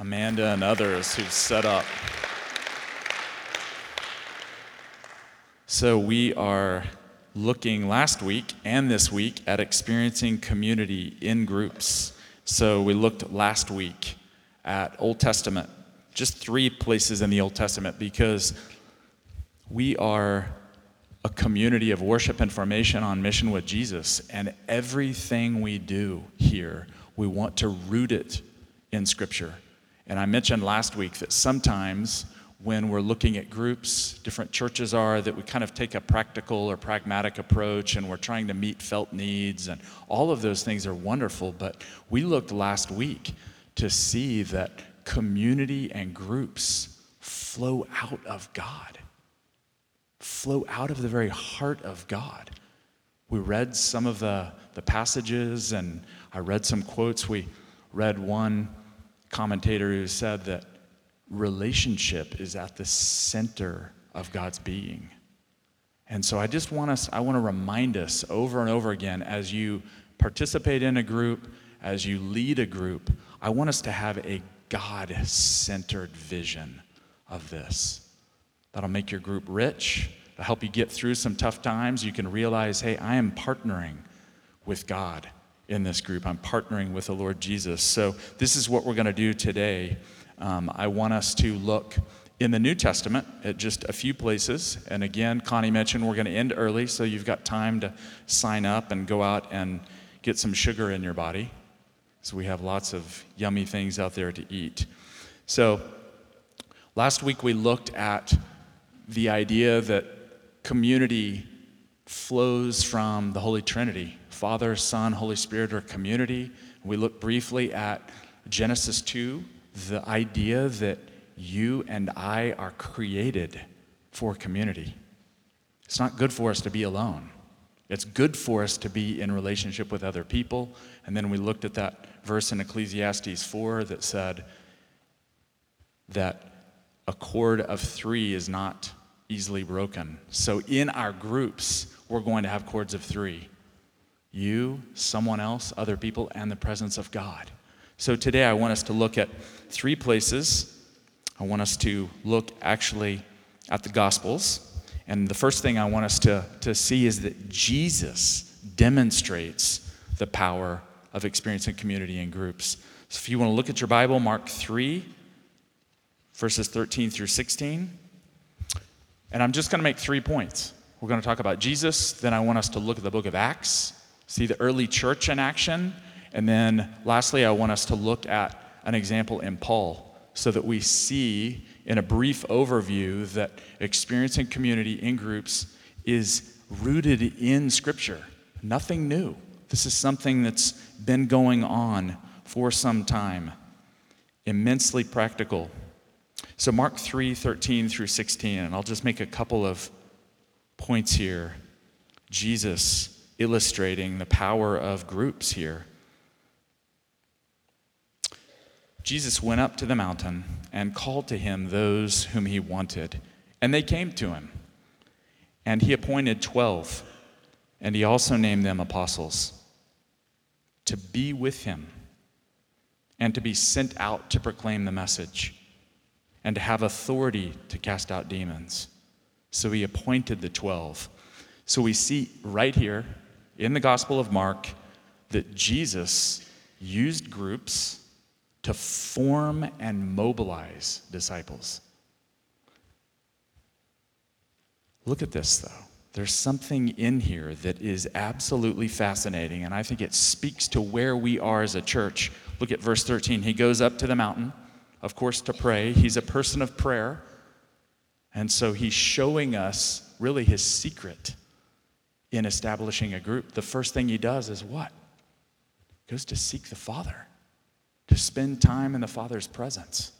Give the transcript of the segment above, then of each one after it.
Amanda and others who've set up. So, we are looking last week and this week at experiencing community in groups. So, we looked last week at Old Testament, just three places in the Old Testament, because we are a community of worship and formation on mission with Jesus. And everything we do here, we want to root it in Scripture. And I mentioned last week that sometimes when we're looking at groups, different churches are, that we kind of take a practical or pragmatic approach and we're trying to meet felt needs. And all of those things are wonderful. But we looked last week to see that community and groups flow out of God, flow out of the very heart of God. We read some of the, the passages and I read some quotes. We read one commentator who said that relationship is at the center of God's being. And so I just want us, I want to remind us over and over again as you participate in a group, as you lead a group, I want us to have a God centered vision of this. That'll make your group rich, to help you get through some tough times. You can realize, hey, I am partnering with God in this group. I'm partnering with the Lord Jesus. So, this is what we're going to do today. Um, I want us to look in the New Testament at just a few places. And again, Connie mentioned we're going to end early, so you've got time to sign up and go out and get some sugar in your body. So, we have lots of yummy things out there to eat. So, last week we looked at the idea that community flows from the Holy Trinity. Father, Son, Holy Spirit or community. We look briefly at Genesis 2, the idea that you and I are created for community. It's not good for us to be alone. It's good for us to be in relationship with other people. And then we looked at that verse in Ecclesiastes 4 that said that a cord of three is not easily broken. So in our groups, we're going to have cords of three you, someone else, other people, and the presence of God. So today I want us to look at three places. I want us to look actually at the Gospels. And the first thing I want us to, to see is that Jesus demonstrates the power of experiencing community in groups. So if you want to look at your Bible, Mark 3, verses 13 through 16. And I'm just going to make three points. We're going to talk about Jesus, then I want us to look at the book of Acts, see the early church in action. And then lastly, I want us to look at an example in Paul so that we see in a brief overview that experiencing community in groups is rooted in Scripture. Nothing new. This is something that's been going on for some time, immensely practical. So, Mark 3 13 through 16, and I'll just make a couple of points here. Jesus illustrating the power of groups here. Jesus went up to the mountain and called to him those whom he wanted, and they came to him. And he appointed 12, and he also named them apostles, to be with him and to be sent out to proclaim the message and to have authority to cast out demons. So he appointed the 12. So we see right here in the Gospel of Mark that Jesus used groups to form and mobilize disciples. Look at this, though. There's something in here that is absolutely fascinating, and I think it speaks to where we are as a church. Look at verse 13. He goes up to the mountain, of course, to pray. He's a person of prayer. And so he's showing us really his secret in establishing a group, the first thing he does is what? Goes to seek the Father, to spend time in the Father's presence.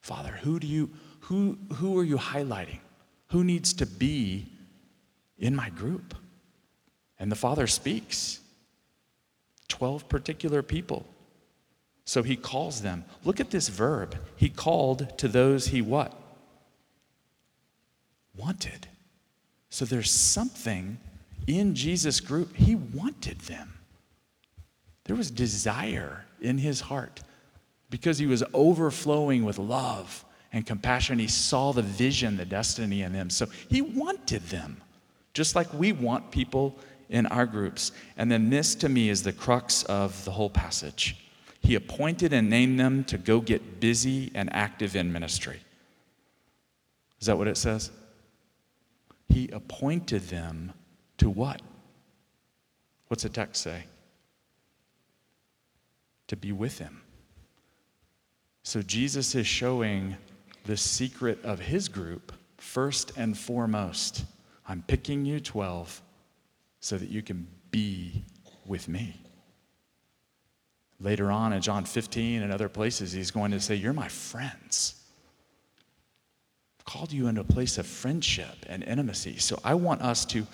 Father, who do you who who are you highlighting? Who needs to be in my group? And the Father speaks. 12 particular people. So he calls them. Look at this verb. He called to those he what? Wanted. So there's something in Jesus' group, he wanted them. There was desire in his heart Because he was overflowing with love and compassion. He saw the vision, the destiny in them. So he wanted them, just like we want people in our groups. And then this to me is the crux of the whole passage. He appointed and named them to go get busy and active in ministry. Is that what it says? He appointed them to what? What's the text say? To be with him. So Jesus is showing the secret of his group first and foremost. I'm picking you 12 so that you can be with me. Later on in John 15 and other places, he's going to say, You're my friends. I've called you into a place of friendship and intimacy. So I want us to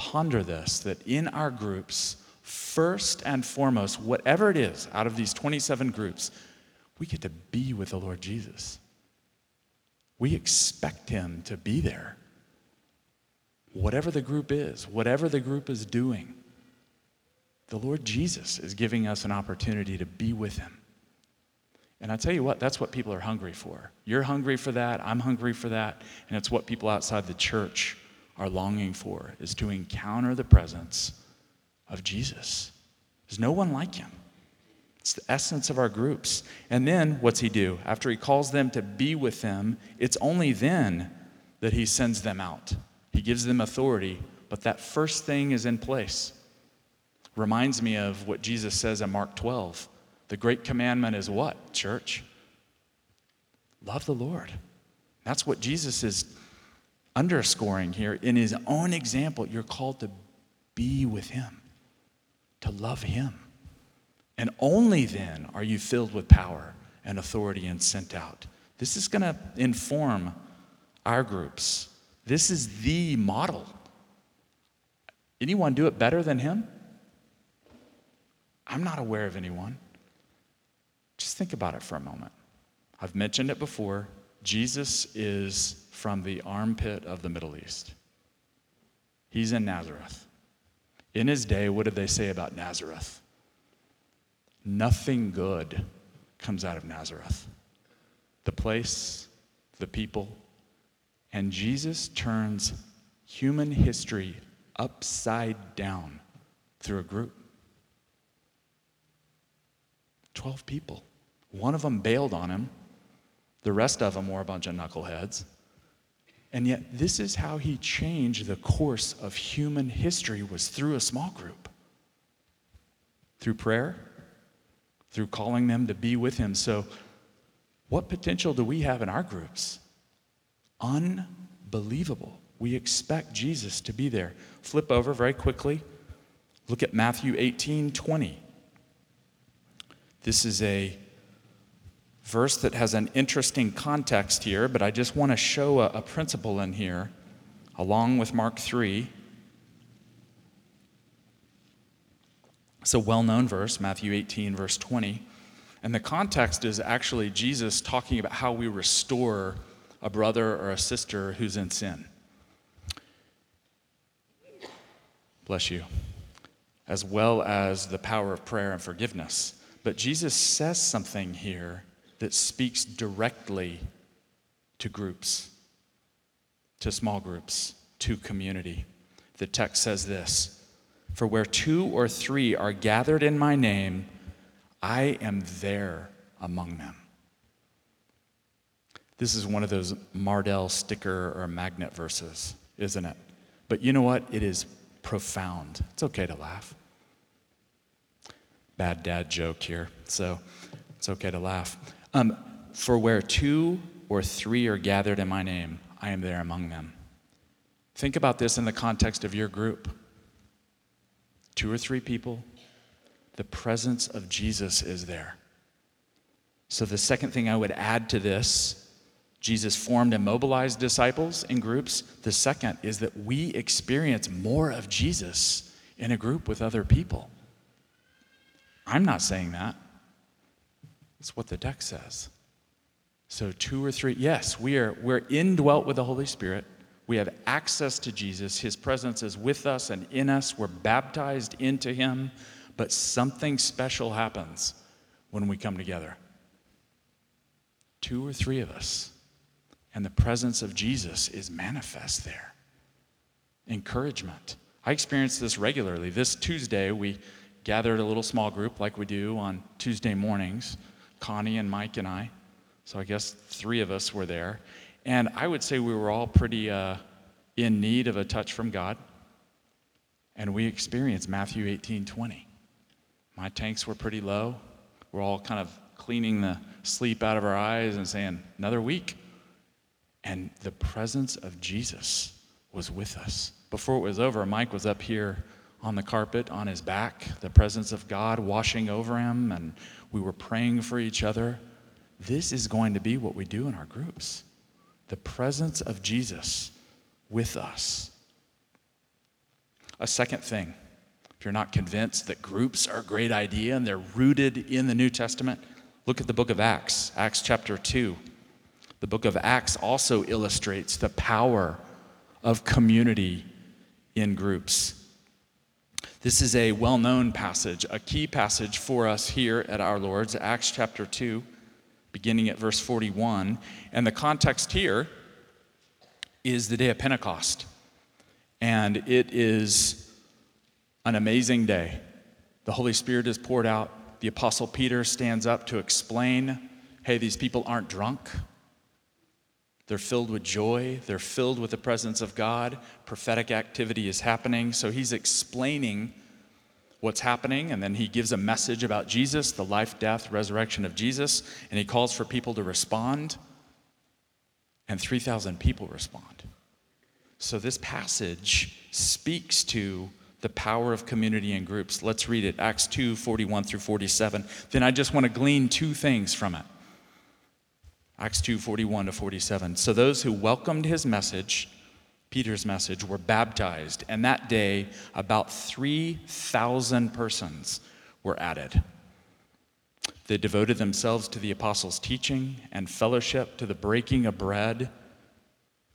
ponder this that in our groups, first and foremost, whatever it is out of these 27 groups, we get to be with the Lord Jesus. We expect him to be there. Whatever the group is, whatever the group is doing, the Lord Jesus is giving us an opportunity to be with him. And I tell you what, that's what people are hungry for. You're hungry for that, I'm hungry for that, and it's what people outside the church are longing for is to encounter the presence of Jesus. There's no one like him. It's the essence of our groups. And then what's he do? After he calls them to be with him, it's only then that he sends them out. He gives them authority, but that first thing is in place. Reminds me of what Jesus says in Mark 12. The great commandment is what, church? Love the Lord. That's what Jesus is underscoring here. In his own example, you're called to be with him, to love him. And only then are you filled with power and authority and sent out. This is going to inform our groups. This is the model. Anyone do it better than him? I'm not aware of anyone. Just think about it for a moment. I've mentioned it before. Jesus is from the armpit of the Middle East. He's in Nazareth. In his day, what did they say about Nazareth? Nothing good comes out of Nazareth. The place, the people, and Jesus turns human history upside down through a group. 12 people. One of them bailed on him, the rest of them were a bunch of knuckleheads. And yet, this is how he changed the course of human history was through a small group. Through prayer, through calling them to be with him. So, what potential do we have in our groups? Unbelievable. We expect Jesus to be there. Flip over very quickly. Look at Matthew 18 20. This is a verse that has an interesting context here, but I just want to show a, a principle in here, along with Mark 3. It's a well known verse, Matthew 18, verse 20. And the context is actually Jesus talking about how we restore a brother or a sister who's in sin. Bless you. As well as the power of prayer and forgiveness. But Jesus says something here that speaks directly to groups, to small groups, to community. The text says this For where two or three are gathered in my name, I am there among them. This is one of those Mardel sticker or magnet verses, isn't it? But you know what? It is profound. It's okay to laugh. Bad dad joke here, so it's okay to laugh. Um, For where two or three are gathered in my name, I am there among them. Think about this in the context of your group. Two or three people, the presence of Jesus is there. So, the second thing I would add to this Jesus formed and mobilized disciples in groups. The second is that we experience more of Jesus in a group with other people. I'm not saying that. It's what the text says. So, two or three, yes, we are, we're indwelt with the Holy Spirit. We have access to Jesus. His presence is with us and in us. We're baptized into Him. But something special happens when we come together. two or three of us, and the presence of Jesus is manifest there. Encouragement. I experience this regularly. This Tuesday, we gathered a little small group like we do on Tuesday mornings, Connie and Mike and I. So I guess three of us were there. And I would say we were all pretty uh, in need of a touch from God. And we experienced Matthew 18 20. My tanks were pretty low. We're all kind of cleaning the sleep out of our eyes and saying, another week. And the presence of Jesus was with us. Before it was over, Mike was up here on the carpet on his back, the presence of God washing over him, and we were praying for each other. This is going to be what we do in our groups the presence of Jesus with us. A second thing, if you're not convinced that groups are a great idea and they're rooted in the New Testament, look at the book of Acts, Acts chapter 2. The book of Acts also illustrates the power of community in groups. This is a well known passage, a key passage for us here at our Lord's, Acts chapter 2, beginning at verse 41. And the context here is the day of Pentecost. And it is an amazing day. The Holy Spirit is poured out. The Apostle Peter stands up to explain hey, these people aren't drunk. They're filled with joy. They're filled with the presence of God. Prophetic activity is happening. So he's explaining what's happening, and then he gives a message about Jesus, the life, death, resurrection of Jesus, and he calls for people to respond. And 3,000 people respond. So this passage speaks to the power of community and groups. Let's read it Acts 2 41 through 47. Then I just want to glean two things from it. Acts 2 41 to 47. So those who welcomed his message, Peter's message, were baptized, and that day about 3,000 persons were added. They devoted themselves to the apostles' teaching and fellowship, to the breaking of bread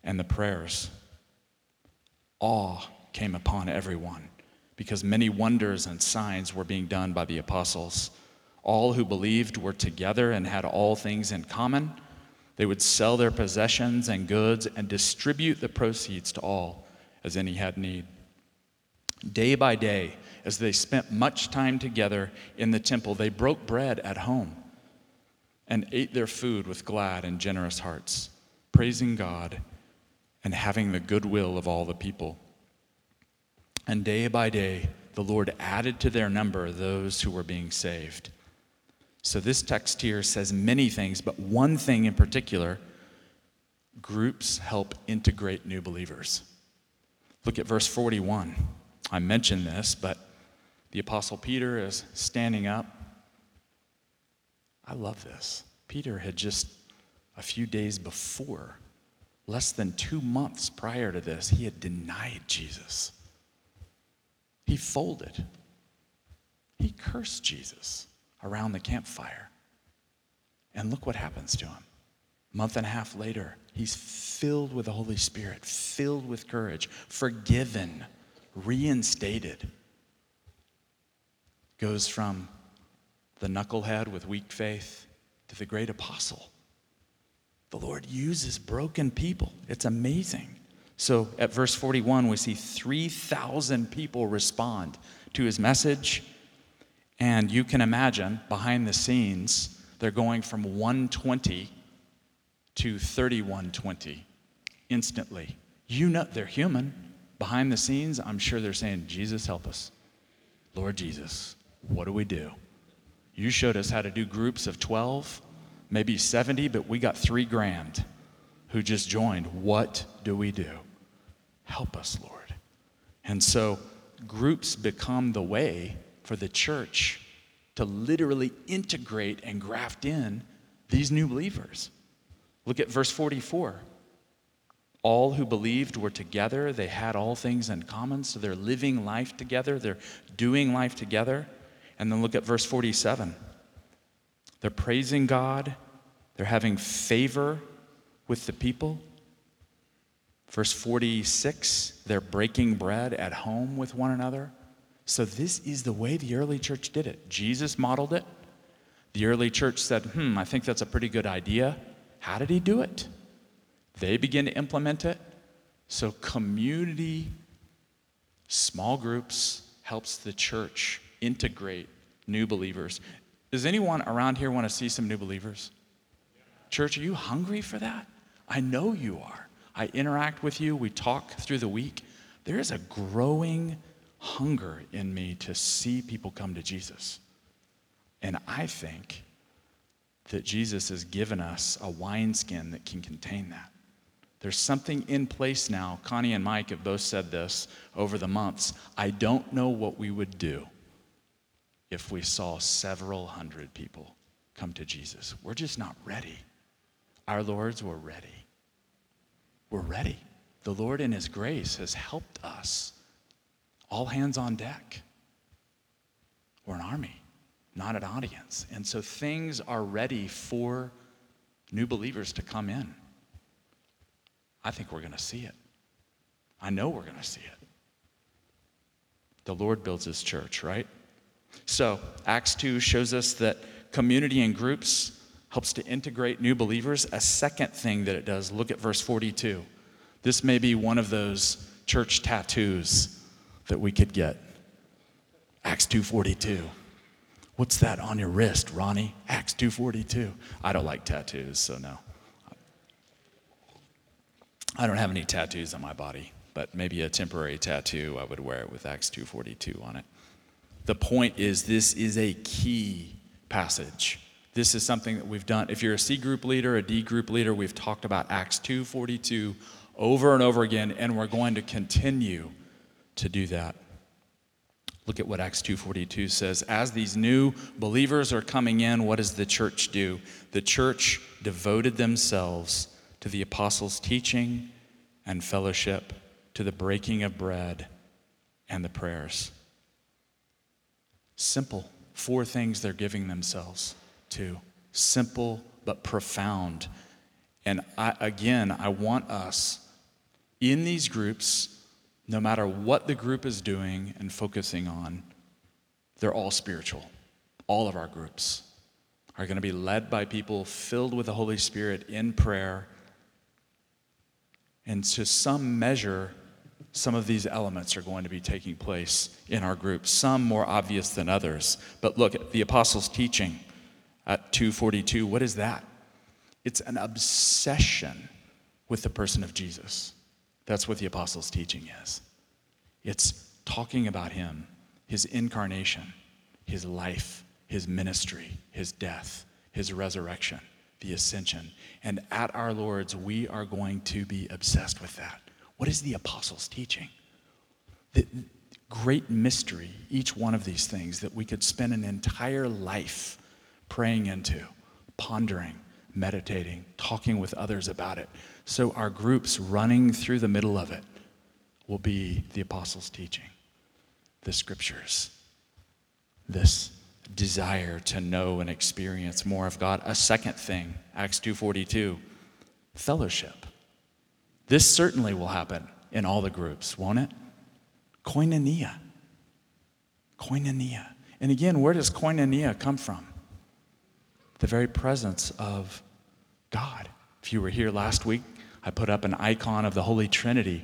and the prayers. Awe came upon everyone because many wonders and signs were being done by the apostles. All who believed were together and had all things in common they would sell their possessions and goods and distribute the proceeds to all as any had need. Day by day, as they spent much time together in the temple, they broke bread at home and ate their food with glad and generous hearts, praising God and having the goodwill of all the people. And day by day, the Lord added to their number those who were being saved. So this text here says many things, but one thing in particular groups help integrate new believers. Look at verse 41. I mentioned this, but the Apostle Peter is standing up. I love this. Peter had just a few days before, less than two months prior to this, he had denied Jesus. He folded, he cursed Jesus around the campfire. And look what happens to him. A month and a half later, he's filled with the Holy Spirit, filled with courage, forgiven, reinstated. Goes from the knucklehead with weak faith to the great apostle. The Lord uses broken people. It's amazing. So at verse 41, we see 3,000 people respond to his message and you can imagine behind the scenes, they're going from 120 to 3120 instantly. You know, they're human. Behind the scenes, I'm sure they're saying, Jesus, help us. Lord Jesus, what do we do? You showed us how to do groups of 12, maybe 70, but we got three grand who just joined. What do we do? Help us, Lord. And so groups become the way for the church to literally integrate and graft in these new believers. Look at verse 44. All who believed were together. They had all things in common. So they're living life together. They're doing life together. And then look at verse 47. They're praising God. They're having favor with the people. Verse 46 they're breaking bread at home with one another. So, this is the way the early church did it. Jesus modeled it. The early church said, hmm, I think that's a pretty good idea. How did he do it? They begin to implement it. So, community, small groups helps the church integrate new believers. Does anyone around here want to see some new believers? Church, are you hungry for that? I know you are. I interact with you, we talk through the week. There is a growing hunger in me to see people come to Jesus. And I think that Jesus has given us a wineskin that can contain that. There's something in place now. Connie and Mike have both said this over the months. I don't know what we would do if we saw several hundred people come to Jesus. We're just not ready. Our Lords were ready. We're ready. The Lord, in His grace, has helped us. All hands on deck. We're an army, not an audience. And so things are ready for new believers to come in. I think we're going to see it. I know we're going to see it. The Lord builds his church, right? So, Acts 2 shows us that community and groups helps to integrate new believers. A second thing that it does, look at verse 42. This may be one of those church tattoos that we could get. Acts 2:42. What's that on your wrist, Ronnie? Acts 2:42. I don't like tattoos, so no. I don't have any tattoos on my body, but maybe a temporary tattoo, I would wear it with Acts 2:42 on it. The point is this is a key passage. This is something that we've done. If you're a C group leader, a D group leader, we've talked about Acts 2:42 over and over again and we're going to continue to do that. Look at what Acts 2:42 says. As these new believers are coming in, what does the church do? The church devoted themselves to the apostles' teaching and fellowship, to the breaking of bread and the prayers. Simple. Four things they're giving themselves to. Simple but profound. And I, again, I want us in these groups, no matter what the group is doing and focusing on, they're all spiritual. All of our groups are going to be led by people filled with the Holy Spirit in prayer and to some measure, some of these elements are going to be taking place in our group, some more obvious than others. But look at the apostles' teaching at 242. What is that? It's an obsession with the person of Jesus. That's what the apostles' teaching is. It's talking about him, his incarnation, his life, his ministry, his death, his resurrection the ascension. And at our Lord's, we are going to be obsessed with that. What is the apostles' teaching? The great mystery, each one of these things that we could spend an entire life praying into, pondering, meditating, talking with others about it. So our groups running through the middle of it will be the apostles' teaching, the scriptures, this desire to know and experience more of God. A second thing, Acts 2:42, fellowship. This certainly will happen in all the groups, won't it? Koinonia. Koinonia. And again, where does koinonia come from? The very presence of God. If you were here last week, I put up an icon of the Holy Trinity.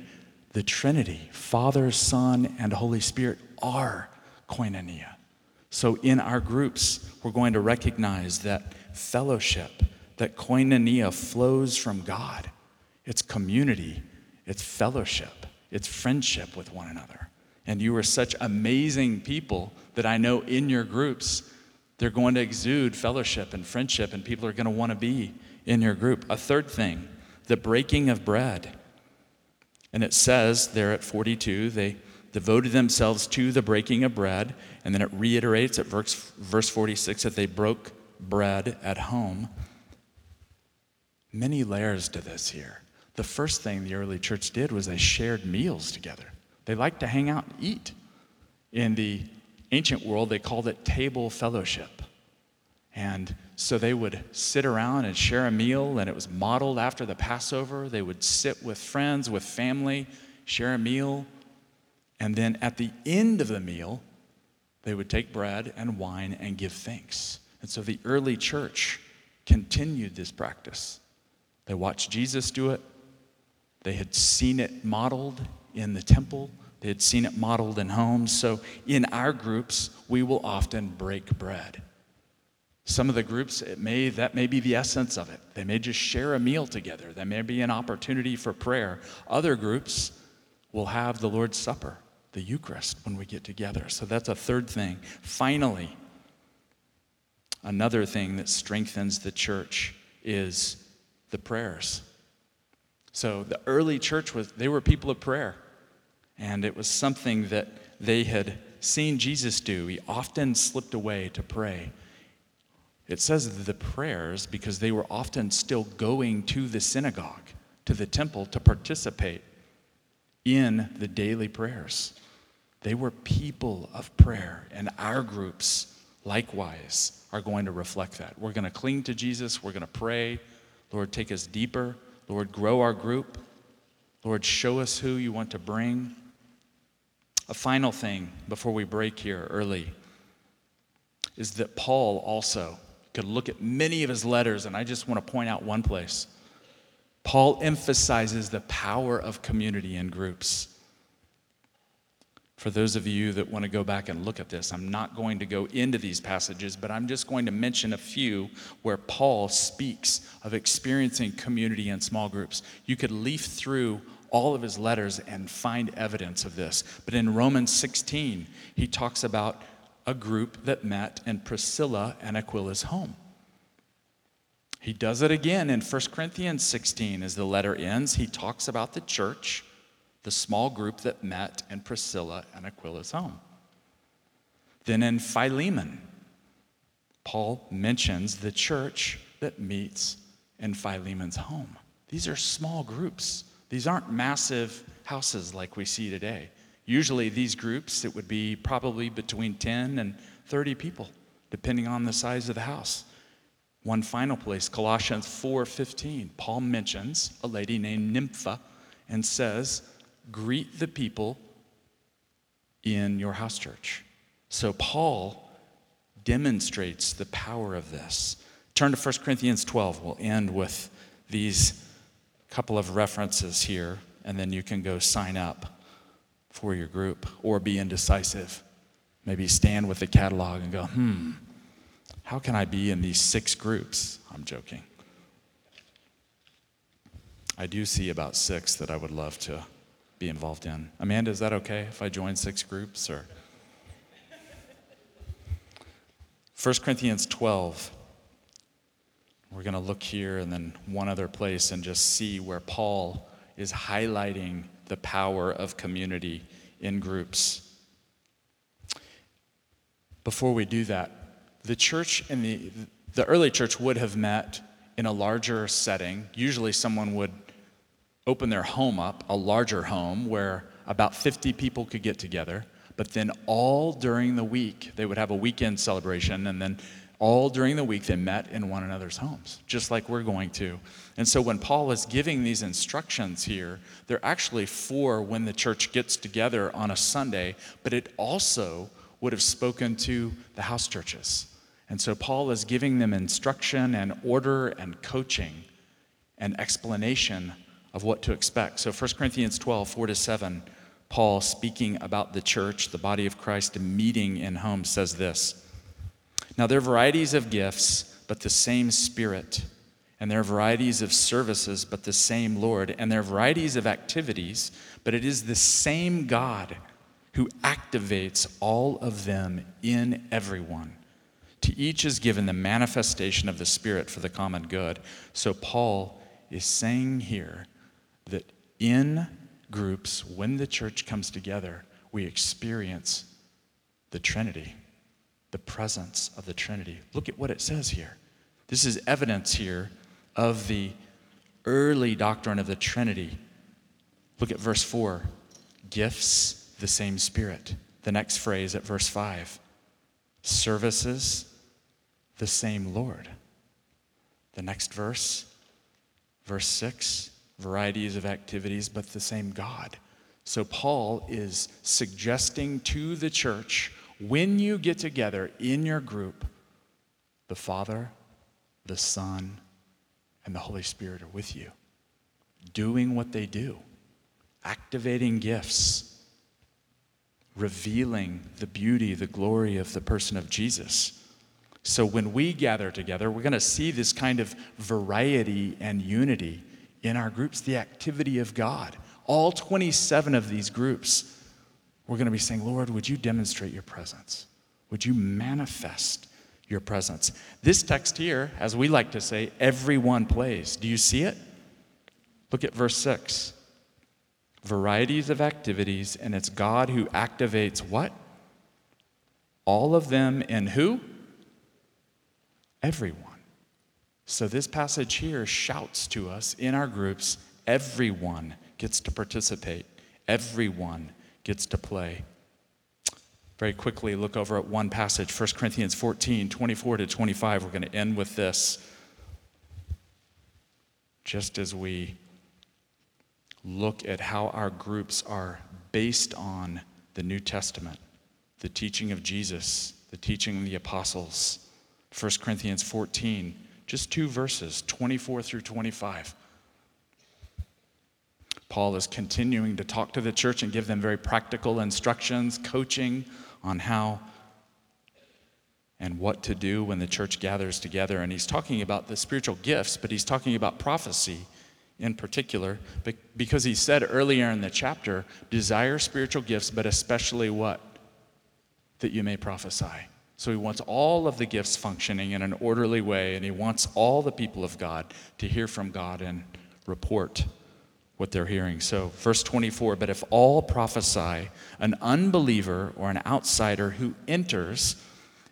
The Trinity, Father, Son, and Holy Spirit are koinonia. So, in our groups, we're going to recognize that fellowship, that koinonia flows from God. It's community, it's fellowship, it's friendship with one another. And you are such amazing people that I know in your groups, they're going to exude fellowship and friendship, and people are going to want to be in your group. A third thing, the breaking of bread. And it says there at 42, they devoted themselves to the breaking of bread. And then it reiterates at verse, verse 46 that they broke bread at home. Many layers to this here. The first thing the early church did was they shared meals together. They liked to hang out and eat. In the ancient world, they called it table fellowship. And so they would sit around and share a meal, and it was modeled after the Passover. They would sit with friends, with family, share a meal, and then at the end of the meal, they would take bread and wine and give thanks. And so the early church continued this practice. They watched Jesus do it. They had seen it modeled in the temple. They had seen it modeled in homes. So in our groups, we will often break bread. Some of the groups, it may, that may be the essence of it. They may just share a meal together. There may be an opportunity for prayer. Other groups will have the Lord's Supper, the Eucharist, when we get together. So that's a third thing. Finally, another thing that strengthens the church is the prayers. So the early church was, they were people of prayer. And it was something that they had seen Jesus do. He often slipped away to pray. It says the prayers because they were often still going to the synagogue, to the temple to participate in the daily prayers. They were people of prayer, and our groups, likewise, are going to reflect that. We're going to cling to Jesus, we're going to pray. Lord, take us deeper. Lord, grow our group. Lord, show us who you want to bring. A final thing before we break here early is that Paul also could look at many of his letters, and I just want to point out one place. Paul emphasizes the power of community in groups. For those of you that want to go back and look at this, I'm not going to go into these passages, but I'm just going to mention a few where Paul speaks of experiencing community in small groups. You could leaf through all of his letters and find evidence of this. But in Romans 16, he talks about a group that met in Priscilla and Aquila's home. He does it again in 1 Corinthians 16 as the letter ends. He talks about the church, the small group that met in Priscilla and Aquila's home. Then in Philemon, Paul mentions the church that meets in Philemon's home. These are small groups. These aren't massive houses like we see today. Usually, these groups, it would be probably between 10 and 30 people, depending on the size of the house. One final place, Colossians 4:15. Paul mentions a lady named Nympha and says, "Greet the people in your house church." So Paul demonstrates the power of this. Turn to 1 Corinthians 12. We'll end with these couple of references here, and then you can go sign up for your group or be indecisive. Maybe stand with the catalog and go, hmm, how can I be in these six groups? I'm joking. I do see about six that I would love to be involved in. Amanda, is that okay if I join six groups or? 1 Corinthians 12. We're going to look here and then one other place and just see where Paul is highlighting the power of community in groups. Before we do that, the church and the, the early church would have met in a larger setting. Usually, someone would open their home up, a larger home where about 50 people could get together. But then, all during the week, they would have a weekend celebration, and then all during the week they met in one another's homes, just like we're going to. And so when Paul is giving these instructions here, they're actually for when the church gets together on a Sunday, but it also would have spoken to the house churches. And so Paul is giving them instruction and order and coaching and explanation of what to expect. So 1 Corinthians 12, 4 to 7, Paul speaking about the church, the body of Christ, meeting in homes, says this. Now, there are varieties of gifts, but the same Spirit. And there are varieties of services, but the same Lord. And there are varieties of activities, but it is the same God who activates all of them in everyone. To each is given the manifestation of the Spirit for the common good. So, Paul is saying here that in groups, when the church comes together, we experience the Trinity the presence of the Trinity. Look at what it says here. This is evidence here of the early doctrine of the Trinity. Look at verse 4 gifts, the same Spirit. The next phrase at verse 5 services, the same Lord. The next verse, verse 6 varieties of activities, but the same God. So Paul is suggesting to the church when you get together in your group, the Father, the Son, and the Holy Spirit are with you, doing what they do, activating gifts, revealing the beauty, the glory of the person of Jesus. So when we gather together, we're going to see this kind of variety and unity in our groups, the activity of God. All 27 of these groups, we're going to be saying, Lord, would you demonstrate your presence? Would you manifest your presence? This text here, as we like to say, everyone plays. Do you see it? Look at verse 6. Varieties of activities, and it's God who activates what? All of them in who? Everyone. So this passage here shouts to us in our groups everyone gets to participate, everyone gets to play. Very quickly, look over at one passage, 1 Corinthians 14 24 to 25. We're going to end with this. Just as we look at how our groups are based on the New Testament, the teaching of Jesus, the teaching of the apostles. 1 Corinthians 14, just two verses, 24 through 25. Paul is continuing to talk to the church and give them very practical instructions, coaching on how and what to do when the church gathers together. And he's talking about the spiritual gifts, but he's talking about prophecy in particular, because he said earlier in the chapter, desire spiritual gifts, but especially what? That you may prophesy. So he wants all of the gifts functioning in an orderly way, and he wants all the people of God to hear from God and report what they're hearing. So, verse 24, but if all prophesy, an unbeliever or an outsider who enters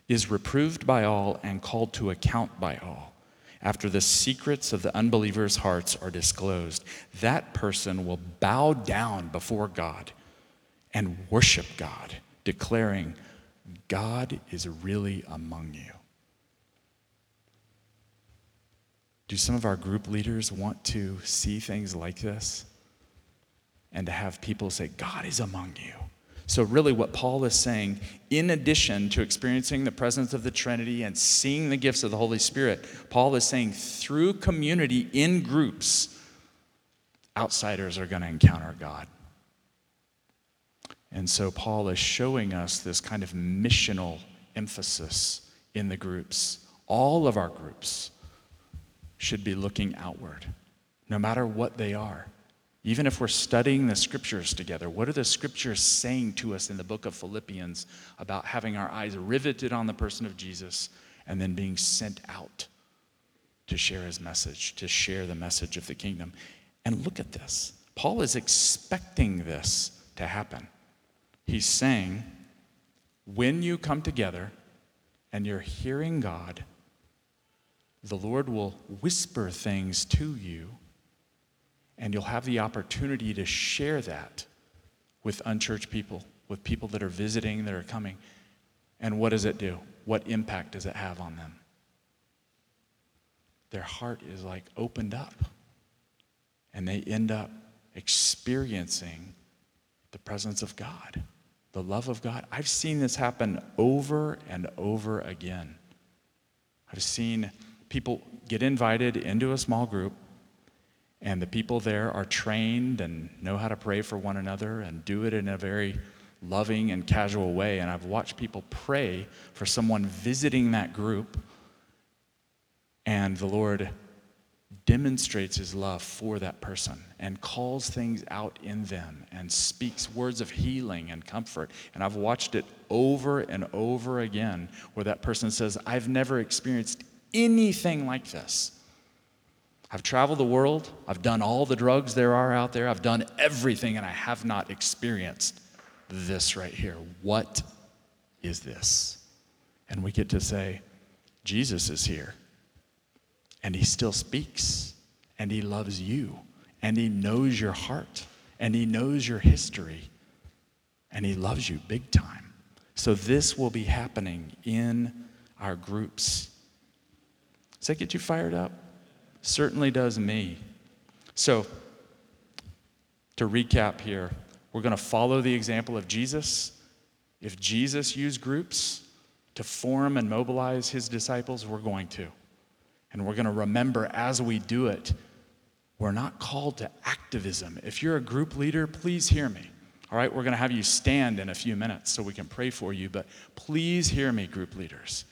is reproved by all and called to account by all after the secrets of the unbelievers' hearts are disclosed, that person will bow down before God and worship God, declaring, God is really among you. Do some of our group leaders want to see things like this? And to have people say, God is among you. So, really, what Paul is saying, in addition to experiencing the presence of the Trinity and seeing the gifts of the Holy Spirit, Paul is saying through community in groups, outsiders are going to encounter God. And so, Paul is showing us this kind of missional emphasis in the groups. All of our groups should be looking outward, no matter what they are. Even if we're studying the scriptures together, what are the scriptures saying to us in the book of Philippians about having our eyes riveted on the person of Jesus and then being sent out to share his message, to share the message of the kingdom? And look at this. Paul is expecting this to happen. He's saying, when you come together and you're hearing God, the Lord will whisper things to you and you'll have the opportunity to share that with unchurched people, with people that are visiting, that are coming. And what does it do? What impact does it have on them? Their heart is like opened up, and they end up experiencing the presence of God, the love of God. I've seen this happen over and over again. I've seen people get invited into a small group and the people there are trained and know how to pray for one another and do it in a very loving and casual way. And I've watched people pray for someone visiting that group, and the Lord demonstrates his love for that person and calls things out in them and speaks words of healing and comfort. And I've watched it over and over again where that person says, I've never experienced anything like this. I've traveled the world. I've done all the drugs there are out there. I've done everything, and I have not experienced this right here. What is this? And we get to say, Jesus is here, and he still speaks, and he loves you, and he knows your heart, and he knows your history, and he loves you big time. So, this will be happening in our groups. Does that get you fired up? certainly does me. So, to recap here, we're going to follow the example of Jesus. If Jesus used groups to form and mobilize his disciples, we're going to. And we're going to remember as we do it, we're not called to activism. If you're a group leader, please hear me. All right, we're going to have you stand in a few minutes so we can pray for you, but please hear me, group leaders.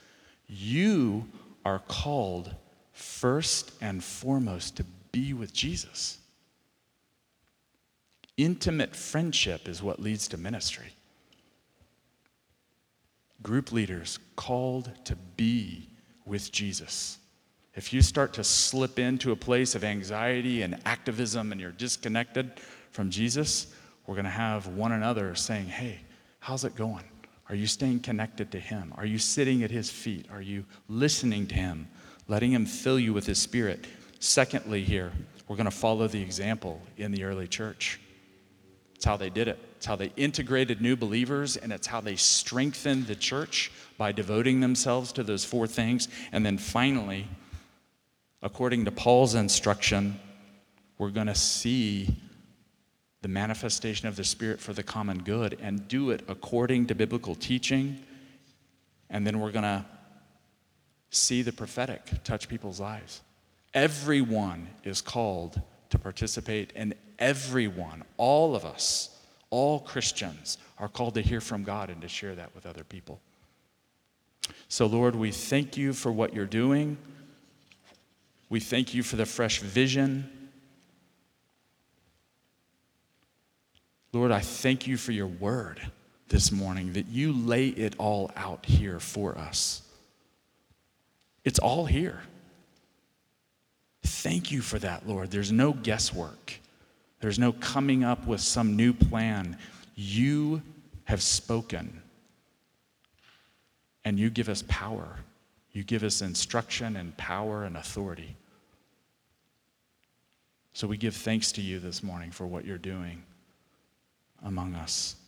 You are called first and foremost to be with Jesus. Intimate friendship is what leads to ministry. Group leaders called to be with Jesus. If you start to slip into a place of anxiety and activism and you're disconnected from Jesus, we're going to have one another saying, Hey, how's it going? Are you staying connected to Him? Are you sitting at His feet? Are you listening to Him, letting Him fill you with His Spirit? Secondly, here, we're going to follow the example in the early church. It's how they did it. It's how they integrated new believers, and it's how they strengthened the church by devoting themselves to those four things. And then finally, according to Paul's instruction, we're going to see the manifestation of the Spirit for the common good and do it according to biblical teaching. And then we're going to see the prophetic touch people's lives. Everyone is called to participate, and everyone, all of us, all Christians, are called to hear from God and to share that with other people. So, Lord, we thank you for what you're doing. We thank you for the fresh vision. Lord, I thank you for your word this morning, that you lay it all out here for us. It's all here. Thank you for that, Lord. There's no guesswork, there's no coming up with some new plan. You have spoken, and you give us power. You give us instruction and power and authority. So we give thanks to you this morning for what you're doing among us.